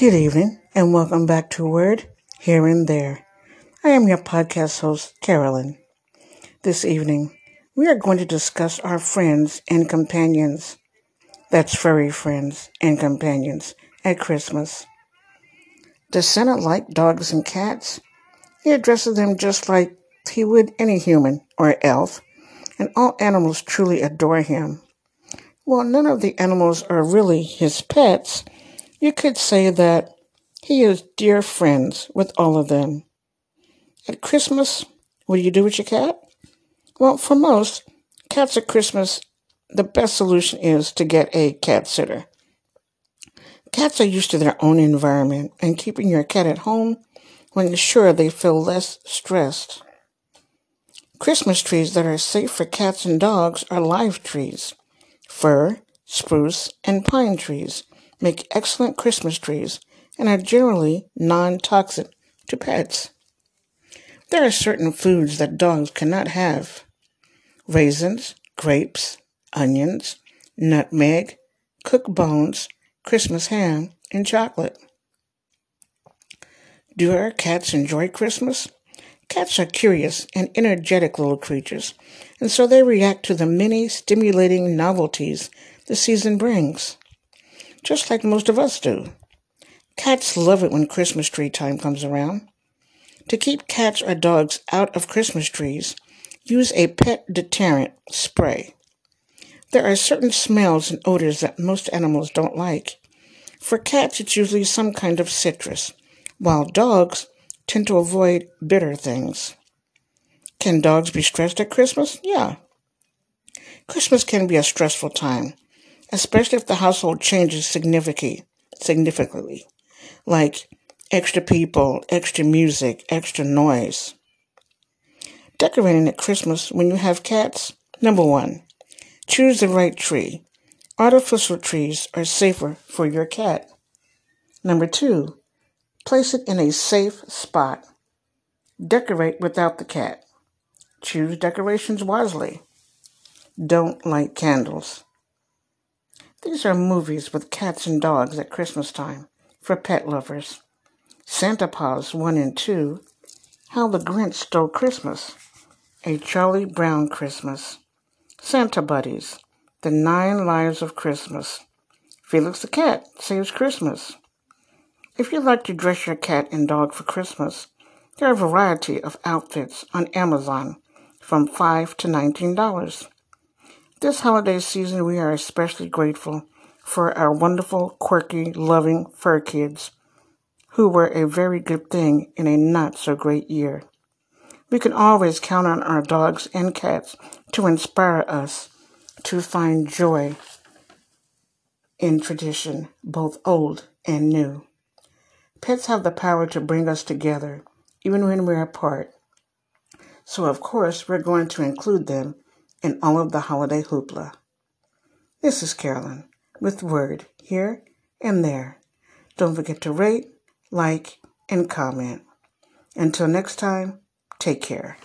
Good evening, and welcome back to Word Here and There. I am your podcast host, Carolyn. This evening, we are going to discuss our friends and companions. That's furry friends and companions at Christmas. Does Santa like dogs and cats? He addresses them just like he would any human or elf, and all animals truly adore him. While none of the animals are really his pets, you could say that he is dear friends with all of them. At Christmas, what do you do with your cat? Well, for most cats at Christmas, the best solution is to get a cat sitter. Cats are used to their own environment, and keeping your cat at home will ensure they feel less stressed. Christmas trees that are safe for cats and dogs are live trees. Fir, spruce, and pine trees make excellent Christmas trees and are generally non toxic to pets. There are certain foods that dogs cannot have raisins, grapes, onions, nutmeg, cooked bones, Christmas ham, and chocolate. Do our cats enjoy Christmas? Cats are curious and energetic little creatures, and so they react to the many stimulating novelties the season brings just like most of us do. Cats love it when Christmas tree time comes around. To keep cats or dogs out of Christmas trees, use a pet deterrent spray. There are certain smells and odors that most animals don't like. For cats, it's usually some kind of citrus, while dogs tend to avoid bitter things. Can dogs be stressed at Christmas? Yeah. Christmas can be a stressful time, especially if the household changes significantly, significantly, like extra people, extra music, extra noise. Decorating at Christmas when you have cats, number one, choose the right tree. Artificial trees are safer for your cat. Number two, place it in a safe spot. Decorate without the cat. Choose decorations wisely. Don't light candles. These are movies with cats and dogs at Christmas time for pet lovers. Santa Paws 1 and 2, How the Grinch Stole Christmas, A Charlie Brown Christmas, Santa Buddies, The Nine Lives of Christmas, Felix the Cat Saves Christmas. If you'd like to dress your cat and dog for Christmas, there are a variety of outfits on Amazon from 5 to $19. This holiday season, we are especially grateful for our wonderful, quirky, loving fur kids who were a very good thing in a not so great year. We can always count on our dogs and cats to inspire us to find joy in tradition, both old and new. Pets have the power to bring us together, even when we're apart. So, of course, we're going to include them and all of the holiday hoopla. This is Carolyn with Word here and there. Don't forget to rate, like, and comment. Until next time, take care.